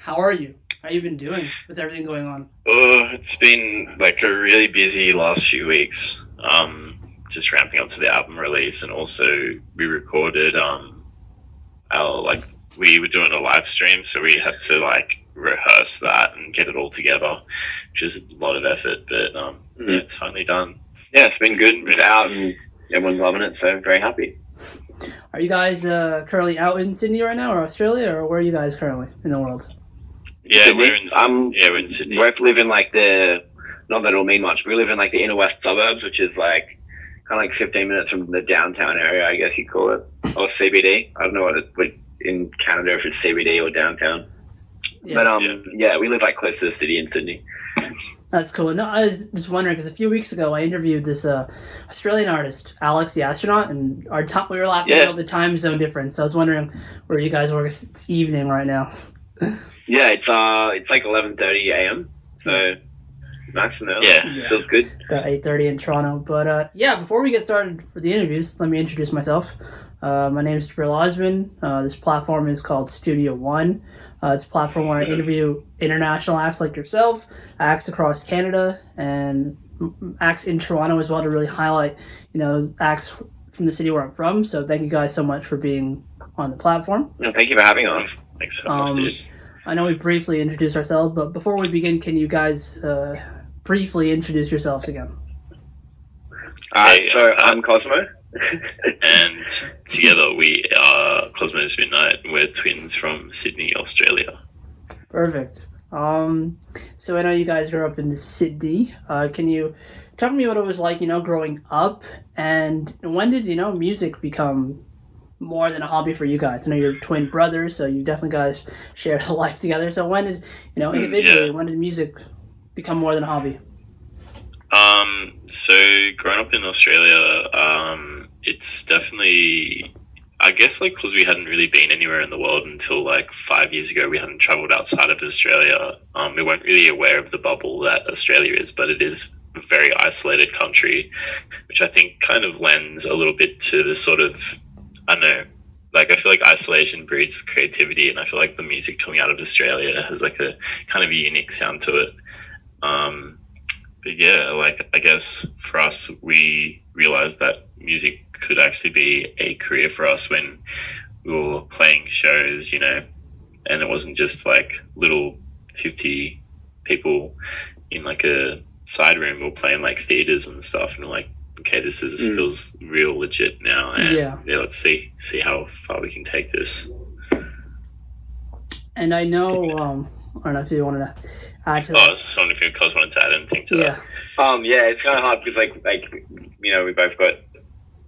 How are you? How you been doing with everything going on? Oh, it's been like a really busy last few weeks. Um, just ramping up to the album release, and also we recorded um, our like we were doing a live stream, so we had to like rehearse that and get it all together, which is a lot of effort. But um, Mhm. yeah, it's finally done. Yeah, it's been good. It's out and everyone's loving it, so very happy. Are you guys uh, currently out in Sydney right now, or Australia, or where are you guys currently in the world? Yeah, So we're in. um, yeah, we're in Sydney. We both live in like the, not that it'll mean much, we live in like the inner west suburbs, which is like kind of like 15 minutes from the downtown area, I guess you call it, or CBD. I don't know what it would in Canada if it's CBD or downtown. Yeah, But um, Yeah. yeah. we live like close to the city in Sydney. that's cool. No, I was just wondering because a few weeks ago I interviewed this uh, Australian artist, Alex the astronaut, and our time we were laughing Yeah. about the time zone difference. So I was wondering where you guys were. 'cause It's evening right now. Yeah, it's uh, it's like 11:30 a.m. So nice and early. Yeah. Yeah. feels good. about 8.30 in toronto but uh, yeah before we get started for the interviews let me introduce myself uh, my name is Jabril Osman. Uh, this platform is called Studio One. Uh, it's a platform where I interview international acts like yourself, acts across Canada, and acts in Toronto as well to really highlight, you know, acts from the city where I'm from. So thank you guys so much for being on the platform. Well, thank you for having us. Thanks for having us, Um, dude. I know we briefly introduced ourselves, but before we begin, can you guys uh, briefly introduce yourselves again? All right, Hey, so uh, I'm Cosmo. And together we are Cosmo's Midnight. We're twins from Sydney, Australia. Perfect. Um, so I know you guys grew up in Sydney. Uh, can you tell me what it was like, you know, growing up, and when did you know music become more than a hobby for you guys? I know you're twin brothers, so you definitely guys share a life together. So when did you know Mm, individually? yeah. When did music become more than a hobby? Um, so growing up in Australia, um, it's definitely, I guess, like because we hadn't really been anywhere in the world until like five years ago. We hadn't traveled outside of Australia. Um, we weren't really aware of the bubble that Australia is, but it is a very isolated country, which I think kind of lends a little bit to the sort of, I know. Like I feel like isolation breeds creativity, and I feel like the music coming out of Australia has like a kind of a unique sound to it. Um, but yeah, like I guess for us, we realized that music could actually be a career for us when we were playing shows, you know, and it wasn't just like little 50 people in like a side room. We were playing like theaters and stuff, and we're like, okay, this is Mm. feels real legit now, and Yeah. yeah, let's see see how far we can take this. And I know, um, I don't know if you wanted to add to Oh, that. so if you guys wanted to add anything to Yeah, that, Um, yeah, it's kind of hard because like like you know we both got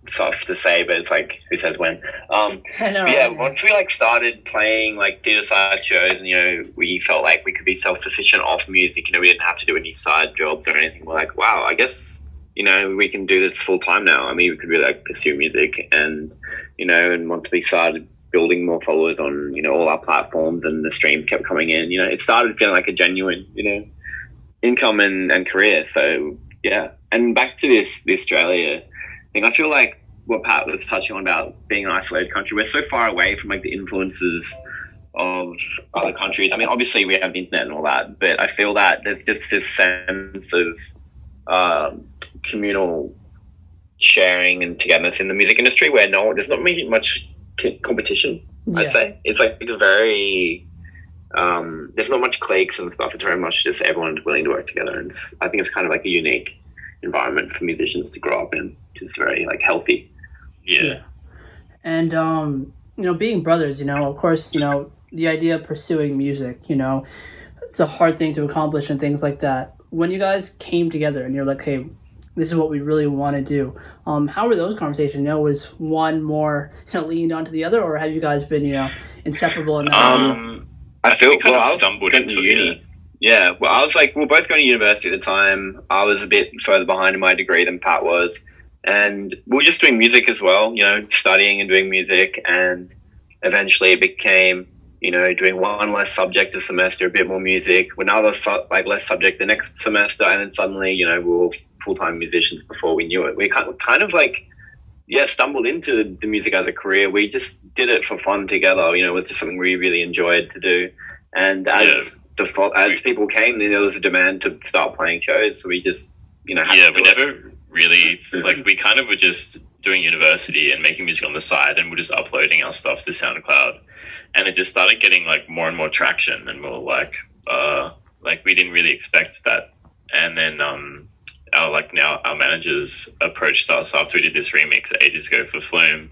stuff to say, but it's like who says when. Um, I know. but yeah, once we like started playing like theater side shows, and you know we felt like we could be self sufficient off music. You know, we didn't have to do any side jobs or anything. We're like, wow, I guess you know we can do this full time now. I mean, we could really like pursue music, and you know, and once we started building more followers on you know all our platforms, and the streams kept coming in, you know, it started feeling like a genuine you know income and, and career. So yeah, and back to this the Australia thing, I feel like what Pat was touching on about being an isolated country, we're so far away from like the influences of other countries. I mean, obviously we have the internet and all that, but I feel that there's just this sense of um, communal sharing and togetherness in the music industry where no, there's not really much c- competition. I'd say it's like a very um, there's not much cliques and stuff. It's very much just everyone's willing to work together, and it's, I think it's kind of like a unique environment for musicians to grow up in, which is very like healthy. yeah. Yeah. And um, you know, being brothers, you know, of course, you know, the idea of pursuing music, you know, it's a hard thing to accomplish and things like that. When you guys came together and you're like, hey, this is what we really want to do. Um, how were those conversations? You know, was one more you know, leaned onto the other, or have you guys been, you know, inseparable in? Um, I feel we kind well, of I was stumbled into to uni. Yeah, well, I was like, we are both going to university at the time. I was a bit further behind in my degree than Pat was, and we were just doing music as well. You know, studying and doing music, and eventually it became, you know, doing one less subject a semester, a bit more music, another su- like less subject the next semester, and then suddenly, you know, we were full time musicians before we knew it. We kind kind of like, yeah, stumbled into the music as a career. We just did it for fun together. You know, it was just something we really enjoyed to do And as Yeah. default, as people came, then there was a demand to start playing shows. So we just, you know, had yeah, we it. never really like we kind of were just doing university and making music on the side, and we're just uploading our stuff to SoundCloud, and it just started getting like more and more traction, and we are like, uh, like we didn't really expect that, and then um, our like now our managers approached us after we did this remix ages ago for Flume,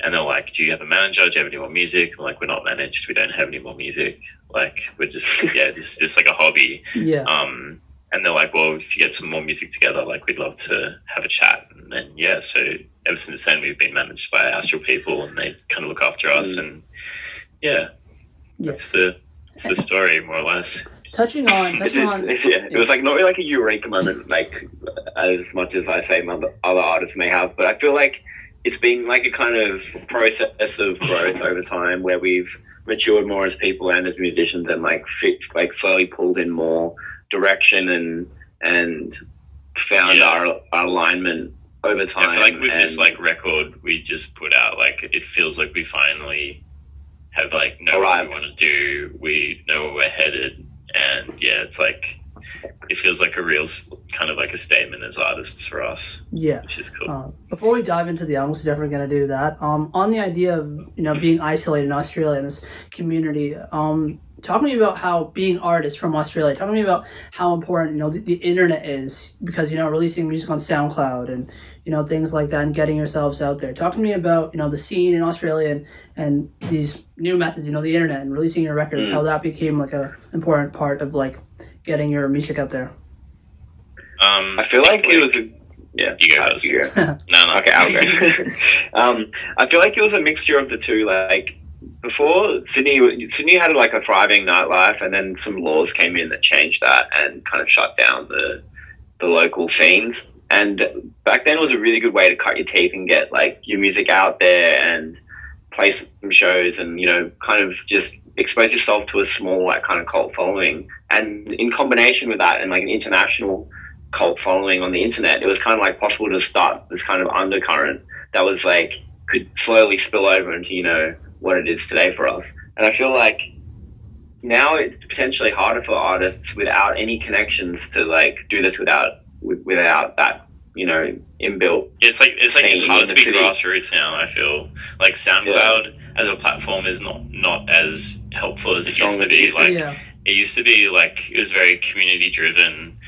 and they're like, "Do you have a manager? Do you have any more music?" We're like, "We're not managed. We don't have any more music. Like we're just yeah, this is just like a hobby." Yeah. Um, and they're like, well, if you get some more music together, like we'd love to have a chat. And then yeah, so ever since then we've been managed by Astral people, and they kind of look after us. Mm. And yeah, Yeah. that's the that's the story more or less. Touching on touching on yeah, it was like not really like a eureka moment, like as much as I say other other artists may have, but I feel like it's been like a kind of process of growth over time where we've matured more as people and as musicians, and like fit, like slowly pulled in more direction and and found Yeah. our, our alignment over time. I feel like with this like record we just put out, like it feels like we finally have like know what we want to do. We know where we're headed, and yeah, it's like it feels like a real kind of like a statement as artists for us, yeah. which is cool. Uh, before we dive into the album, we're definitely going to do that. Um, on the idea of you know being isolated in Australia in this community, um, talk to me about how being artists from Australia. Talk to me about how important you know the, the internet is because you know releasing music on SoundCloud and you know things like that and getting yourselves out there. Talk to me about you know the scene in Australia and, and these new methods, you know the internet and releasing your records. Mm. How that became like a important part of like getting your music out there. Um, I feel like it was a yeah. You go uh, first. you go. no, no, Okay, I'll go. um, I feel like it was a mixture of the two. Like before, Sydney Sydney had like a thriving nightlife, and then some laws came in that changed that and kind of shut down the the local scenes. And back then it was a really good way to cut your teeth and get like your music out there and play some shows and you know kind of just expose yourself to a small like kind of cult following. And in combination with that and like an international cult following on the internet, it was kind of like possible to start this kind of undercurrent that was like could slowly spill over into you know what it is today for us. And I feel like now it's potentially harder for artists without any connections to like do this without without that you know inbuilt. It's like it's like it's Scene hard to be city. grassroots now. I feel like SoundCloud as a platform is not not as helpful as it Strong used to be. Like yeah, it used to be, like it was very community driven,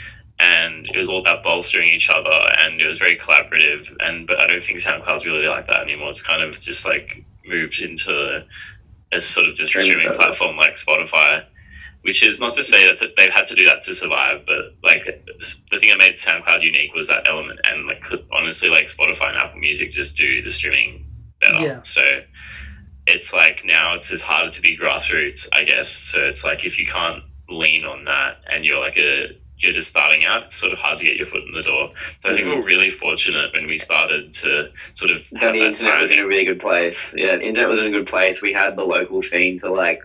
and it was all about bolstering each other, and it was very collaborative. And but I don't think SoundCloud's really like that anymore. It's kind of just like moved into a sort of just Streaming streaming platform like Spotify. Which is not to say that they've had to do that to survive, but like the thing that made SoundCloud unique was that element, and like honestly, like Spotify and Apple Music just do the streaming better. Yeah. So it's like now it's just harder to be grassroots, I guess. So it's like if you can't lean on that and you're like a you're just starting out, it's sort of hard to get your foot in the door. So I think we Mhm. we're really fortunate when we started to sort of Then have the that internet was in a really good place. Yeah, the internet was in a good place. We had the local scene to like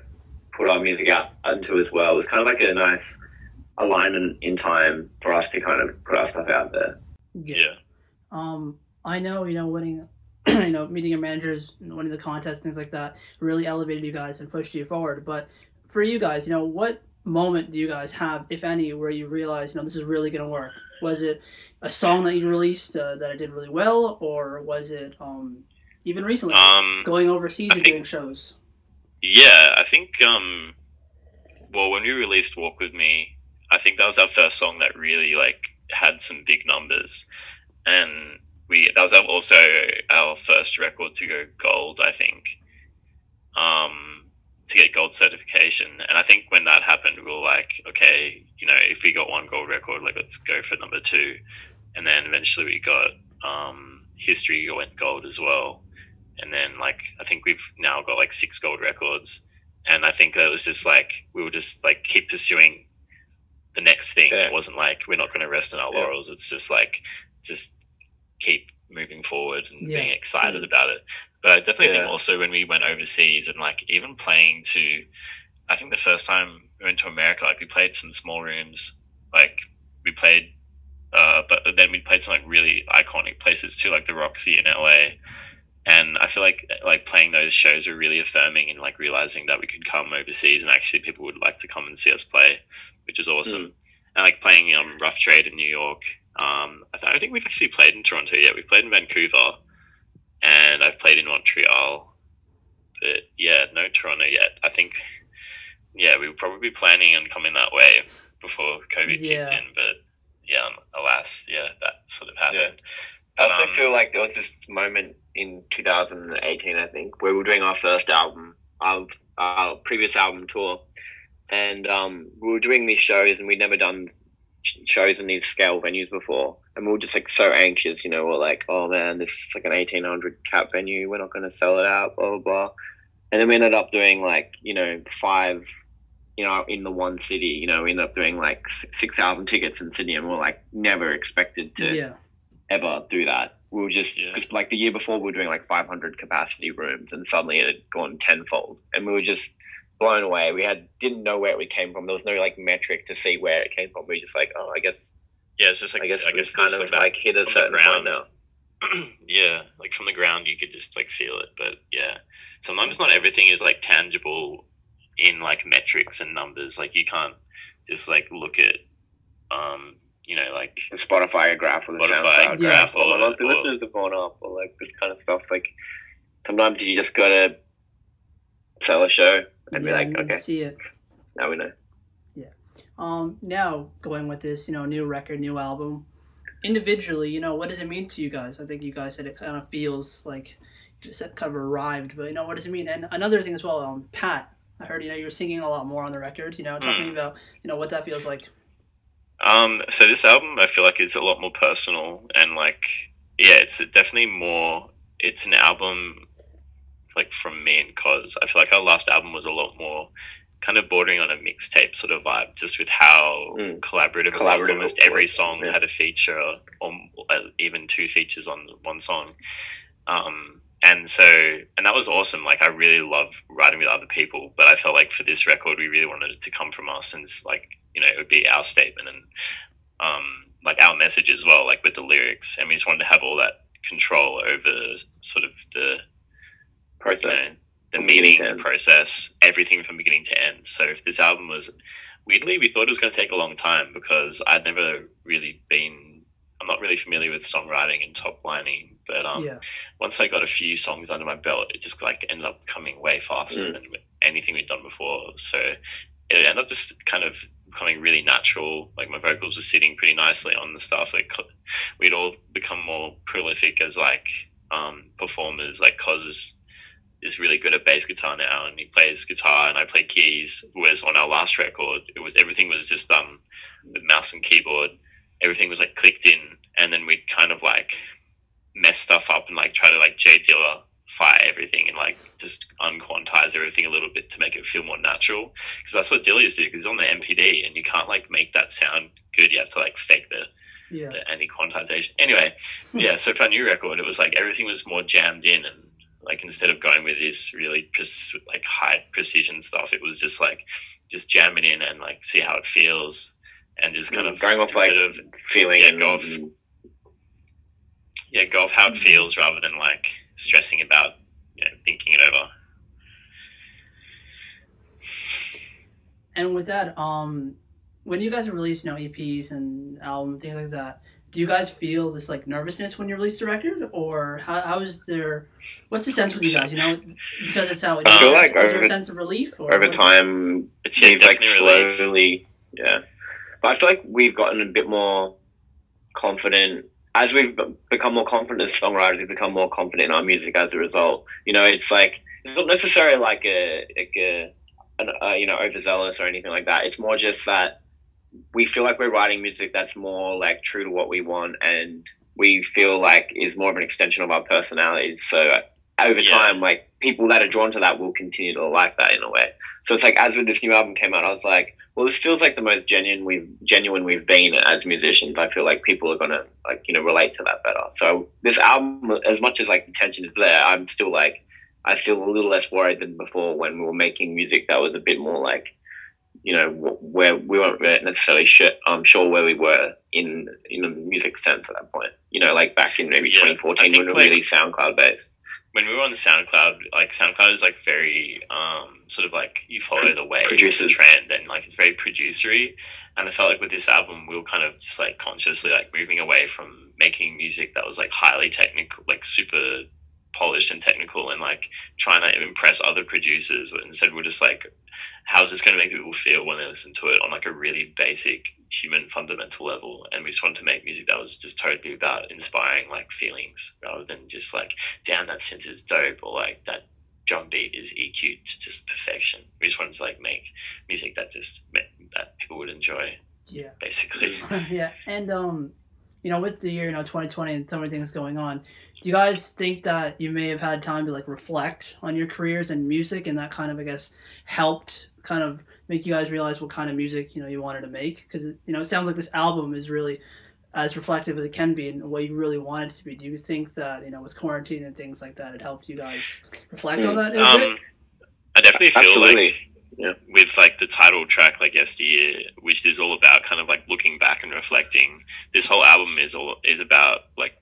put our music out into as well. It was kind of like a nice alignment in time for us to kind of put our stuff out there. Yeah. Um, I know, you know, winning, you know, meeting your managers, winning the contest, things like that, really elevated you guys and pushed you forward. But for you guys, you know, what moment do you guys have, if any, where you realize, you know, this is really going to work? Was it a song that you released uh, that it did really well, or was it um, even recently Um, going overseas I and think- doing shows? Yeah, I think um well when we released Walk With Me, I think that was our first song that really like had some big numbers. And we that was also our first record to go gold, I think. Um to get gold certification. And I think when that happened we were like, okay, you know, if we got one gold record, like let's go for number two. And then eventually we got um history went gold as well and then like I think we've now got like six gold records, and I think that was just like we were just like keep pursuing the next thing. Yeah. It wasn't like we're not going to rest on our Yeah. laurels. It's just like just keep moving forward and Yeah. being excited about it. But I definitely think also when we went overseas and like even playing to, I think the first time we went to America, like we played some small rooms, like we played. Uh, but then we played some like really iconic places too, like the Roxy in LA, and I feel like like playing those shows were really affirming and like realizing that we could come overseas and actually people would like to come and see us play, which is awesome. Mm. And like playing um, Rough Trade in New York. Um, I, th- I don't think we've actually played in Toronto yet. We've played in Vancouver, and I've played in Montreal, but yeah, no Toronto yet. I think yeah, we were probably planning on coming that way before COVID yeah. kicked in, but yeah, alas, yeah, that sort of happened. Yeah. I also um, feel like there was this moment in 2018, I think, where we were doing our first album, our, our previous album tour, and um, we were doing these shows, and we'd never done shows in these scale venues before, and we were just like so anxious, you know, we're like, oh man, this is like an 1800 cap venue, we're not going to sell it out, blah blah blah, and then we ended up doing like you know five you know, in the one city, you know, we ended up doing like 6,000 tickets in Sydney and we are like never expected to yeah. Ever do that. We were just, because yeah. like the year before we were doing like 500 capacity rooms and suddenly it had gone tenfold and we were just blown away. We had, didn't know where we came from. There was no like metric to see where it came from. We were just like, oh, I guess. Yeah, it's just like, I guess, I guess kind of like, like hit a certain ground now. yeah, like from the ground you could just like feel it. But yeah, sometimes not everything is like tangible in like metrics and numbers. Like you can't just like look at, um, you know, like a Spotify graph or the Spotify SoundCloud graph, yeah. or, or, or listeners have gone up, or like this kind of stuff. Like sometimes you just gotta sell a show and yeah, be like, okay, see it. Now we know. Yeah. Um. Now going with this, you know, new record, new album. Individually, you know, what does it mean to you guys? I think you guys said it kind of feels like just kind of arrived, but you know, what does it mean? And another thing as well, um, Pat, I heard you know you're singing a lot more on the record. You know, talking mm. about you know what that feels like. Um, so this album, I feel like is a lot more personal and like yeah, it's definitely more. It's an album like from me and Cos. I feel like our last album was a lot more kind of bordering on a mixtape sort of vibe, just with how mm. collaborative, collaborative it was. Almost every song yeah. had a feature, or even two features on one song. Um, and so and that was awesome. Like i really love writing with other people but i felt like for this record we really wanted it to come from us and like you know it would be our statement and um like our message as well like with the lyrics. And we just wanted to have all that control over sort of the process. you know, the meaning the process everything from beginning to end. So if this album was weirdly we thought it was going to take a long time because i'd never really been i'm not really familiar with songwriting and top lining but um, yeah. once I got a few songs under my belt, it just like ended up coming way faster mm. than anything we'd done before. So it ended up just kind of becoming really natural. Like my vocals were sitting pretty nicely on the stuff. Like we'd all become more prolific as like um, performers. Like Cos is, is really good at bass guitar now, and he plays guitar, and I play keys. Whereas on our last record, it was everything was just done with mouse and keyboard. Everything was like clicked in, and then we'd kind of like mess stuff up and like try to like J Dilla fire everything and like just unquantize everything a little bit to make it feel more natural because that's what Dilla's did because he's on the MPC and you can't like make that sound good you have to like fake the yeah. the any quantization anyway hmm. yeah so for our new record it was like everything was more jammed in and like instead of going with this really pre- like high precision stuff it was just like just jam it in and like see how it feels and just kind mm, of going off like of feeling yeah, go off, yeah, go off how it feels rather than like stressing about you know, thinking it over. And with that, um, when you guys release, you know, EPs and album things like that, do you guys feel this like nervousness when you release the record, or how, how is there? What's the sense with you guys? You know, because it's how. I feel like is over, there a sense of relief? Or over time, it's we've like slowly, relief. yeah. But I feel like we've gotten a bit more confident as we've become more confident as songwriters, we've become more confident in our music as a result. You know, it's like it's not necessarily like a, like a, an, uh, you know overzealous or anything like that. It's more just that we feel like we're writing music that's more like true to what we want, and we feel like is more of an extension of our personalities. So over yeah. time, like people that are drawn to that will continue to like that in a way. So it's like as with this new album came out, I was like, well, this feels like the most genuine we've genuine we've been as musicians. I feel like people are gonna like you know relate to that better. So this album, as much as like the tension is there, I'm still like I feel a little less worried than before when we were making music that was a bit more like you know where we weren't necessarily sure, I'm sure where we were in in a music sense at that point. You know, like back in maybe yeah, 2014 when we like, really SoundCloud based. When we were on SoundCloud, like SoundCloud is like very um, sort of like you follow the wave, the trend, and like it's very producery. And I felt like with this album, we were kind of just like consciously like moving away from making music that was like highly technical, like super polished and technical, and like trying to impress other producers. Instead, we're just like, how's this going to make people feel when they listen to it on like a really basic human fundamental level? And we just wanted to make music that was just totally about inspiring like feelings rather than just like, damn, that synth is dope or like that drum beat is EQ'd to just perfection. We just wanted to like make music that just that people would enjoy, Yeah. basically. yeah, and um, you know, with the year, you know, 2020 and so many things going on, do you guys think that you may have had time to like reflect on your careers and music, and that kind of, I guess, helped kind of make you guys realize what kind of music you know you wanted to make? Because you know, it sounds like this album is really as reflective as it can be and what you really want it to be. Do you think that you know, with quarantine and things like that, it helped you guys reflect on that? a? Um, I definitely feel like Absolutely. with like the title track like yesteryear which is all about kind of like looking back and reflecting this whole album is all is about like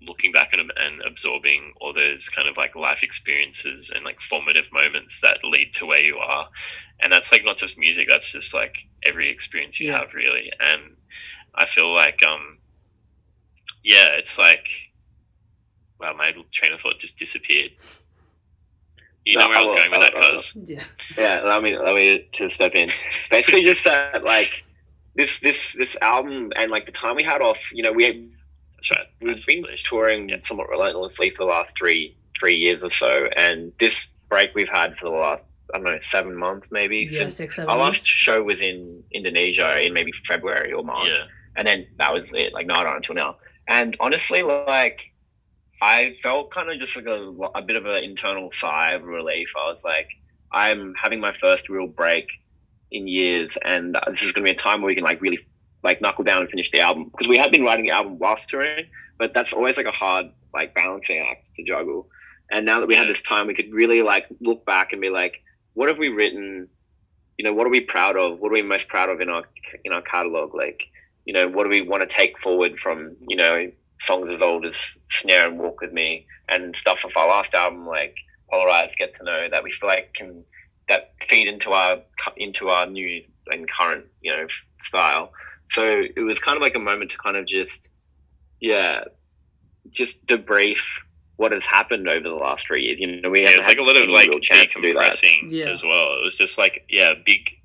looking back and, and absorbing all those kind of like life experiences and like formative moments that lead to where you are and that's like not just music that's just like every experience you Yeah. have really and i feel like um yeah it's like wow my train of thought just disappeared you No, know where i I was going with I that will- I will. cuz yeah, Yeah, allow me allow me to step in. Basically, just that like this this this album and like the time we had off. You know, we that's right we've That's been English. touring Yeah. somewhat relentlessly for the last three three years or so, and this break we've had for the last I don't know seven months maybe. yeah, Since six, seven. our months. last show was in Indonesia in maybe February or March. yeah and then that was it like not on until now and honestly like i felt kind of just like a, a bit of an internal sigh of relief. I was like i'm having my first real break in years and uh, this is going to be a time where we can like really like knuckle down and finish the album. Because we had been writing the album whilst touring but that's always like a hard like balancing act to juggle. And now that we had mm. this time we could really like look back and be like what have we written? You know what are we proud of? What are we most proud of in our in our catalog? Like you know, what do we want to take forward from, you know, songs as old as Snare and Walk With Me and stuff off our last album, like Polarize, Get to Know, that we feel like can, that feed into our, into our new and current, you know, style. So it was kind of like a moment to kind of just, yeah, just debrief what has happened over the last three years. You know, we yeah, haven't it's like a had lot of like chance to do that. decompressing Yeah. as well. It was just like yeah, big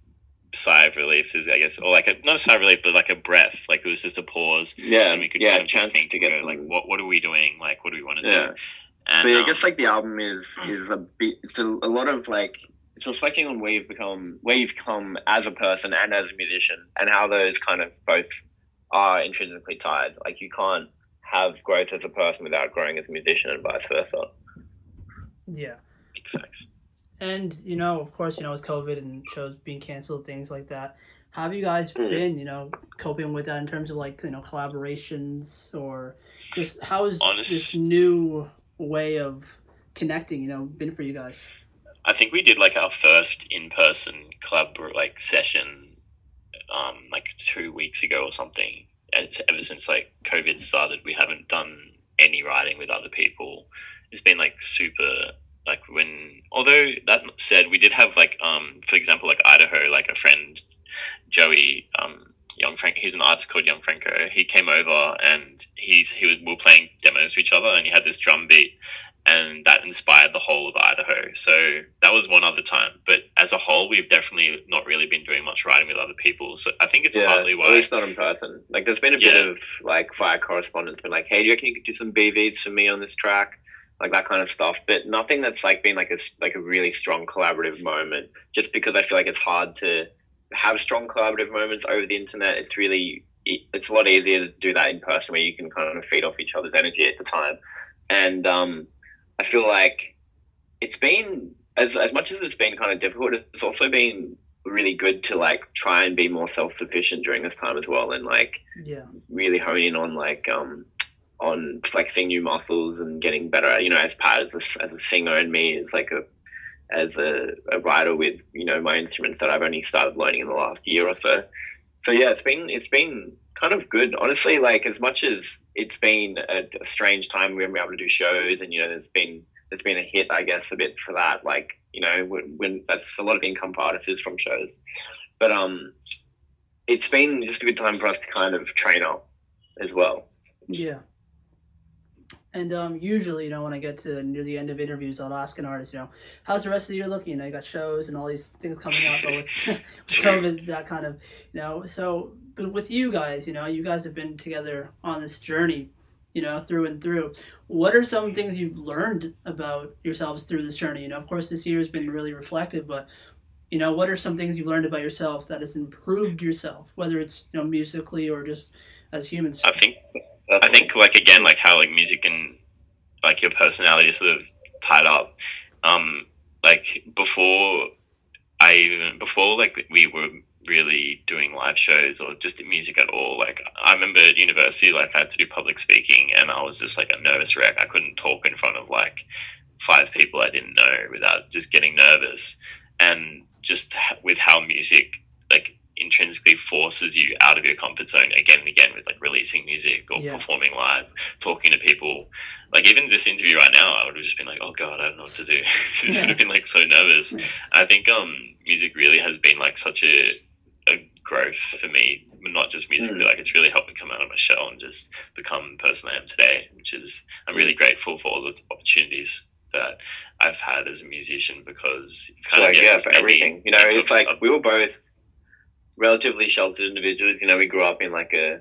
sigh of relief is I guess, or like a not a sigh of relief, but like a breath. Like it was just a pause, Yeah, and we could yeah, kind of just think to get go, to like what what are we doing? Like what do we want to Yeah. do? And but yeah, I um, guess like the album is is a bit it's a, a lot of like it's reflecting on where you've become where you've come as a person and as a musician and how those kind of both are intrinsically tied. Like you can't have growth as a person without growing as a musician and vice versa. yeah. big facts. And you know, of course, you know, with COVID and shows being canceled, things like that. How have you guys Hmm. been, you know, coping with that in terms of like you know collaborations or just how is Honest- this new way of connecting, you know, been for you guys? I think we did like our first in person club like session, um, like two weeks ago or something. And it's, ever since like COVID started, we haven't done any writing with other people. It's been like super like when although that said we did have like um for example like Idaho like a friend Joey um Young Frank he's an artist called Young Franco he came over and he's he was we were playing demos to each other and he had this drum beat and that inspired the whole of Idaho. So that was one other time. But as a whole, we've definitely not really been doing much writing with other people. So I think it's partly why at least not in person. Like there's been a bit of like via correspondence, been like, hey, do you reckon you could do some BVs for me on this track? Like that kind of stuff, but nothing that's like been like a like a really strong collaborative moment. Just because I feel like it's hard to have strong collaborative moments over the internet. It's really it's a lot easier to do that in person where you can kind of feed off each other's energy at the time. And um, I feel like it's been as as much as it's been kind of difficult. It's also been really good to like try and be more self sufficient during this time as well, and like Yeah. really hone in on like um on flexing new muscles and getting better. You know, as Pat as a, as a singer and me as like a as a, a writer with you know my instruments that I've only started learning in the last year or so. So yeah, it's been it's been kind of good, honestly. Like as much as it's been a, a strange time, we haven't been able to do shows, and you know, there's been it's been a hit, I guess, a bit for that. Like you know, when, when that's a lot of income for artists from shows, but um, it's been just a good time for us to kind of train up as well. Yeah. And um, usually, you know, when I get to near the end of interviews, I'll ask an artist, you know, how's the rest of the year looking? You got shows and all these things coming up, but with, with COVID, that kind of, you know. So, but with you guys, you know, you guys have been together on this journey, you know, through and through. What are some things you've learned about yourselves through this journey? You know, of course, this year has been really reflective, but you know, what are some things you've learned about yourself that has improved yourself, whether it's you know musically or just as humans? I think I think like again like how like music and like your personality is sort of tied up. Um, like before I even before like we were really doing live shows or just music at all. Like I remember at university, like I had to do public speaking, and I was just like a nervous wreck. I couldn't talk in front of like five people I didn't know without just getting nervous. And just with how music like intrinsically forces you out of your comfort zone again and again with like releasing music or Yeah. performing live, talking to people. Like even this interview right now, I would have just been like, "Oh God, I don't know what to do." just would have been like so nervous. Yeah. I think um music really has been like such a a growth for me, not just musically. Mm. Like it's really helped me come out of my shell and just become the person I am today. Which is I'm really grateful for all the opportunities that I've had as a musician because it's kind like of yeah, for everything. You know, it's like we were both relatively sheltered individuals. You know, we grew up in like a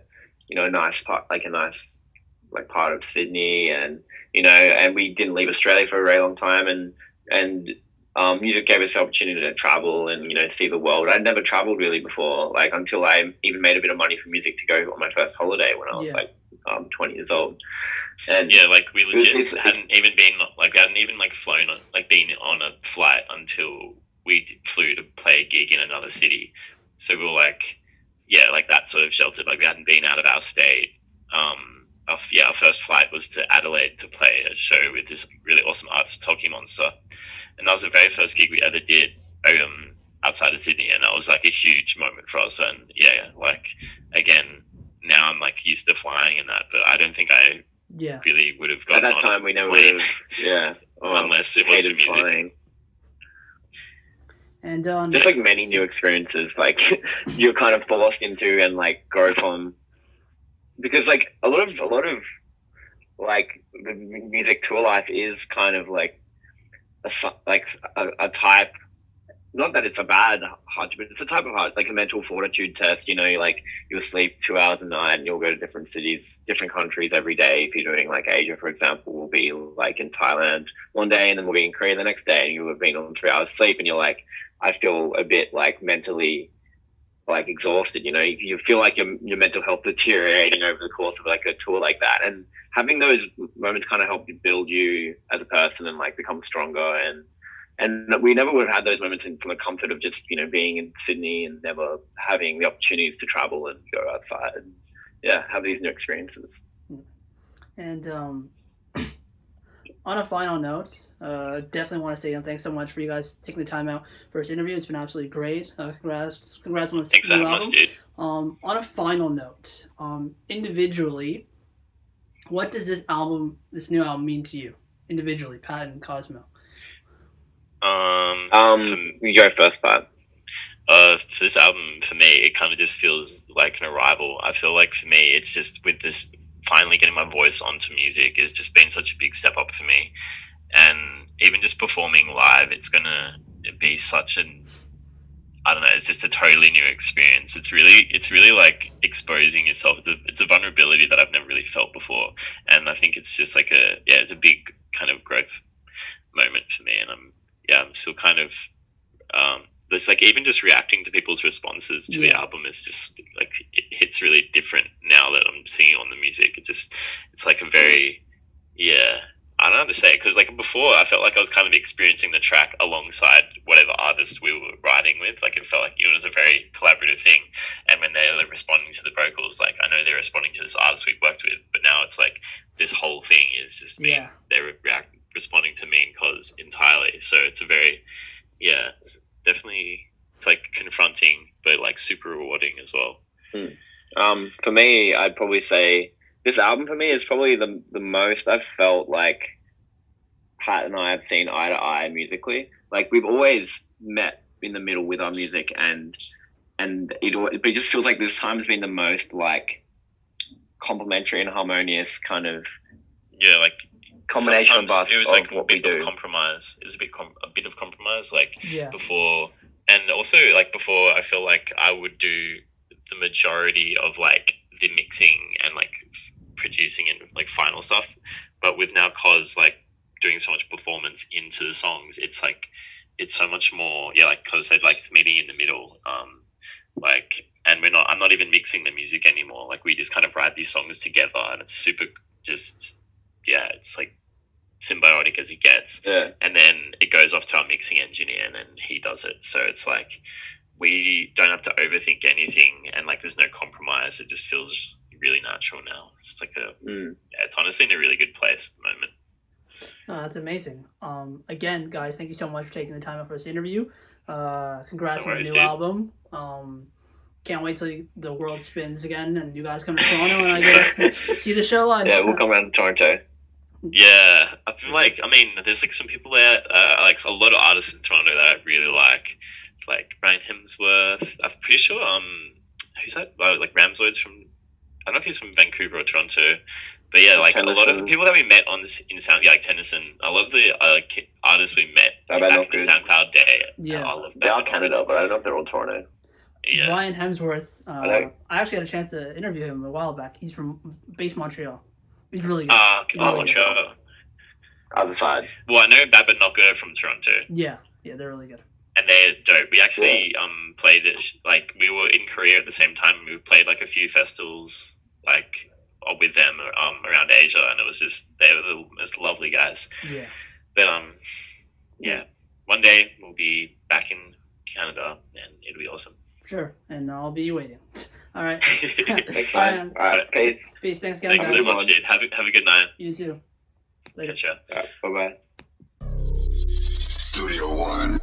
you know nice part, like a nice like part of Sydney, and you know, and we didn't leave Australia for a very long time, and and um, music gave us the opportunity to travel and you know see the world. I'd never traveled really before, like until I even made a bit of money from music to go on my first holiday when I was Yeah. like um, 20 years old. And yeah, like we legit it's- it's- hadn't even been like hadn't even like flown on, like been on a flight until we flew to play a gig in another city. So we were like, yeah, like that sort of sheltered. Like we hadn't been out of our state. Um, our, yeah, our first flight was to Adelaide to play a show with this really awesome artist, TOKiMONSTA, and that was the very first gig we ever did um, outside of Sydney, and that was like a huge moment for us. And yeah, like again, now I'm like used to flying and that, but I don't think I Yeah. really would have gone at that on a time, we never plane would have, yeah. Oh, unless it was for music. flying. And um, just like many new experiences like you're kind of forced into and like grow from. Because like a lot of a lot of like the music tour life is kind of like a like a, a type not that it's a bad hardship but it's a type of hard like a mental fortitude test you know like you'll sleep two hours a night and you'll go to different cities different countries every day if you're doing like asia for example we'll be like in thailand one day and then we'll be in korea the next day and you'll have been on three hours sleep and you're like I feel a bit like mentally like exhausted. You know, you, you feel like your your mental health deteriorating over the course of like a tour like that, and having those moments kind of help you build you as a person and like become stronger. And and we never would have had those moments in, from the comfort of just you know being in Sydney and never having the opportunities to travel and go outside. And, yeah, have these new experiences. And um, on a final note, uh, definitely want to say thanks so much for you guys taking the time out for this interview. It's been absolutely great. Uh, congrats, congrats on this Thanks so new much, album. dude. Um, on a final note, um, individually, what does this album, this new album, mean to you individually, Pat and Cosmo? Um, Um, you go first, Pat. uh, for this album, for me, it kind of just feels like an arrival. I feel like for me, it's just with this finally getting my voice onto music has just been such a big step up for me. And even just performing live, it's gonna be such an I don't know. It's just a totally new experience. It's really, it's really like exposing yourself. It's a, it's a vulnerability that I've never really felt before, and I think it's just like a, yeah, it's a big kind of growth moment for me. And I'm, yeah, I'm still kind of, um, there's like even just reacting to people's responses to the album is just like it hits really different now that I'm singing on the music. It just, it's like a very, yeah, I don't know how to say it because like before I felt like I was kind of experiencing the track alongside whatever artist we were writing with. Like it felt like it was a very collaborative thing. And when they're responding to the vocals, like I know they're responding to this artist we've worked with, but now it's like this whole thing is just me. Yeah. They're react- responding to me and Cos entirely. So it's a very, yeah, it's definitely it's like confronting, but like super rewarding as well. Um, for me, I'd probably say this album for me is probably the the most I've felt like Pat and I have seen eye to eye musically. Like we've always met in the middle with our music, and and it it just feels like this time has been the most like complementary and harmonious kind of Yeah, like combination of sometimes us it was of like a what we bit of do. compromise. It was a bit com- a bit of compromise, like Yeah. before, and also like before, I feel like I would do the majority of like the mixing and like f- producing and like final stuff. But with now Cos like doing so much performance into the songs, it's like it's so much more. Yeah, like Cos said like it's meeting in the middle. Um, like and we're not. I'm not even mixing the music anymore. Like we just kind of write these songs together, and it's super just yeah, it's like symbiotic as it gets Yeah, and then it goes off to our mixing engineer and then he does it so it's like we don't have to overthink anything and like there's no compromise it just feels really natural now it's like a mm. yeah, it's honestly in a really good place at the moment Oh, that's amazing. Um, again, guys, thank you so much for taking the time out for this interview. Uh, congrats No on the new dude. album. Um, can't wait till the world spins again and you guys come to Toronto and I get to see the show live. yeah, we'll come around to Toronto. Yeah I feel like i mean there's like some people there uh, like a lot of artists in toronto that i really like it's like Ryan Hemsworth i'm pretty sure um who's that uh, like ramzoids from i don't know if he's from vancouver or toronto but yeah, like a lot of the people that we met on this in Sound, yeah, like Tennyson. I love the uh, artists we met like, back not in the. SoundCloud day. Yeah. I love They are that. Canada, but I don't know if they're all Toronto. Yeah, Ryan Hemsworth. Uh, I. I actually had a chance to interview him a while back. He's from base Montreal. He's really good. Ah, okay. Oh, oh, yeah. sure. Other side. Well, I know BadBadNotGood from Toronto, yeah, yeah, they're really good. and they're dope. We actually um played it like we were in Korea at the same time. We played like a few festivals like uh, with them um around Asia, and it was just they were the most lovely guys. Yeah. But um, yeah, one day we'll be back in Canada, and it'll be awesome. Sure, and I'll be waiting. All right. Thanks, Bye, man. Um, All right. Peace. Peace. Thanks, guys. Thanks so much, dude. Have a, have a good night. You too. Later. Catch ya. All right. Bye bye. Studio One.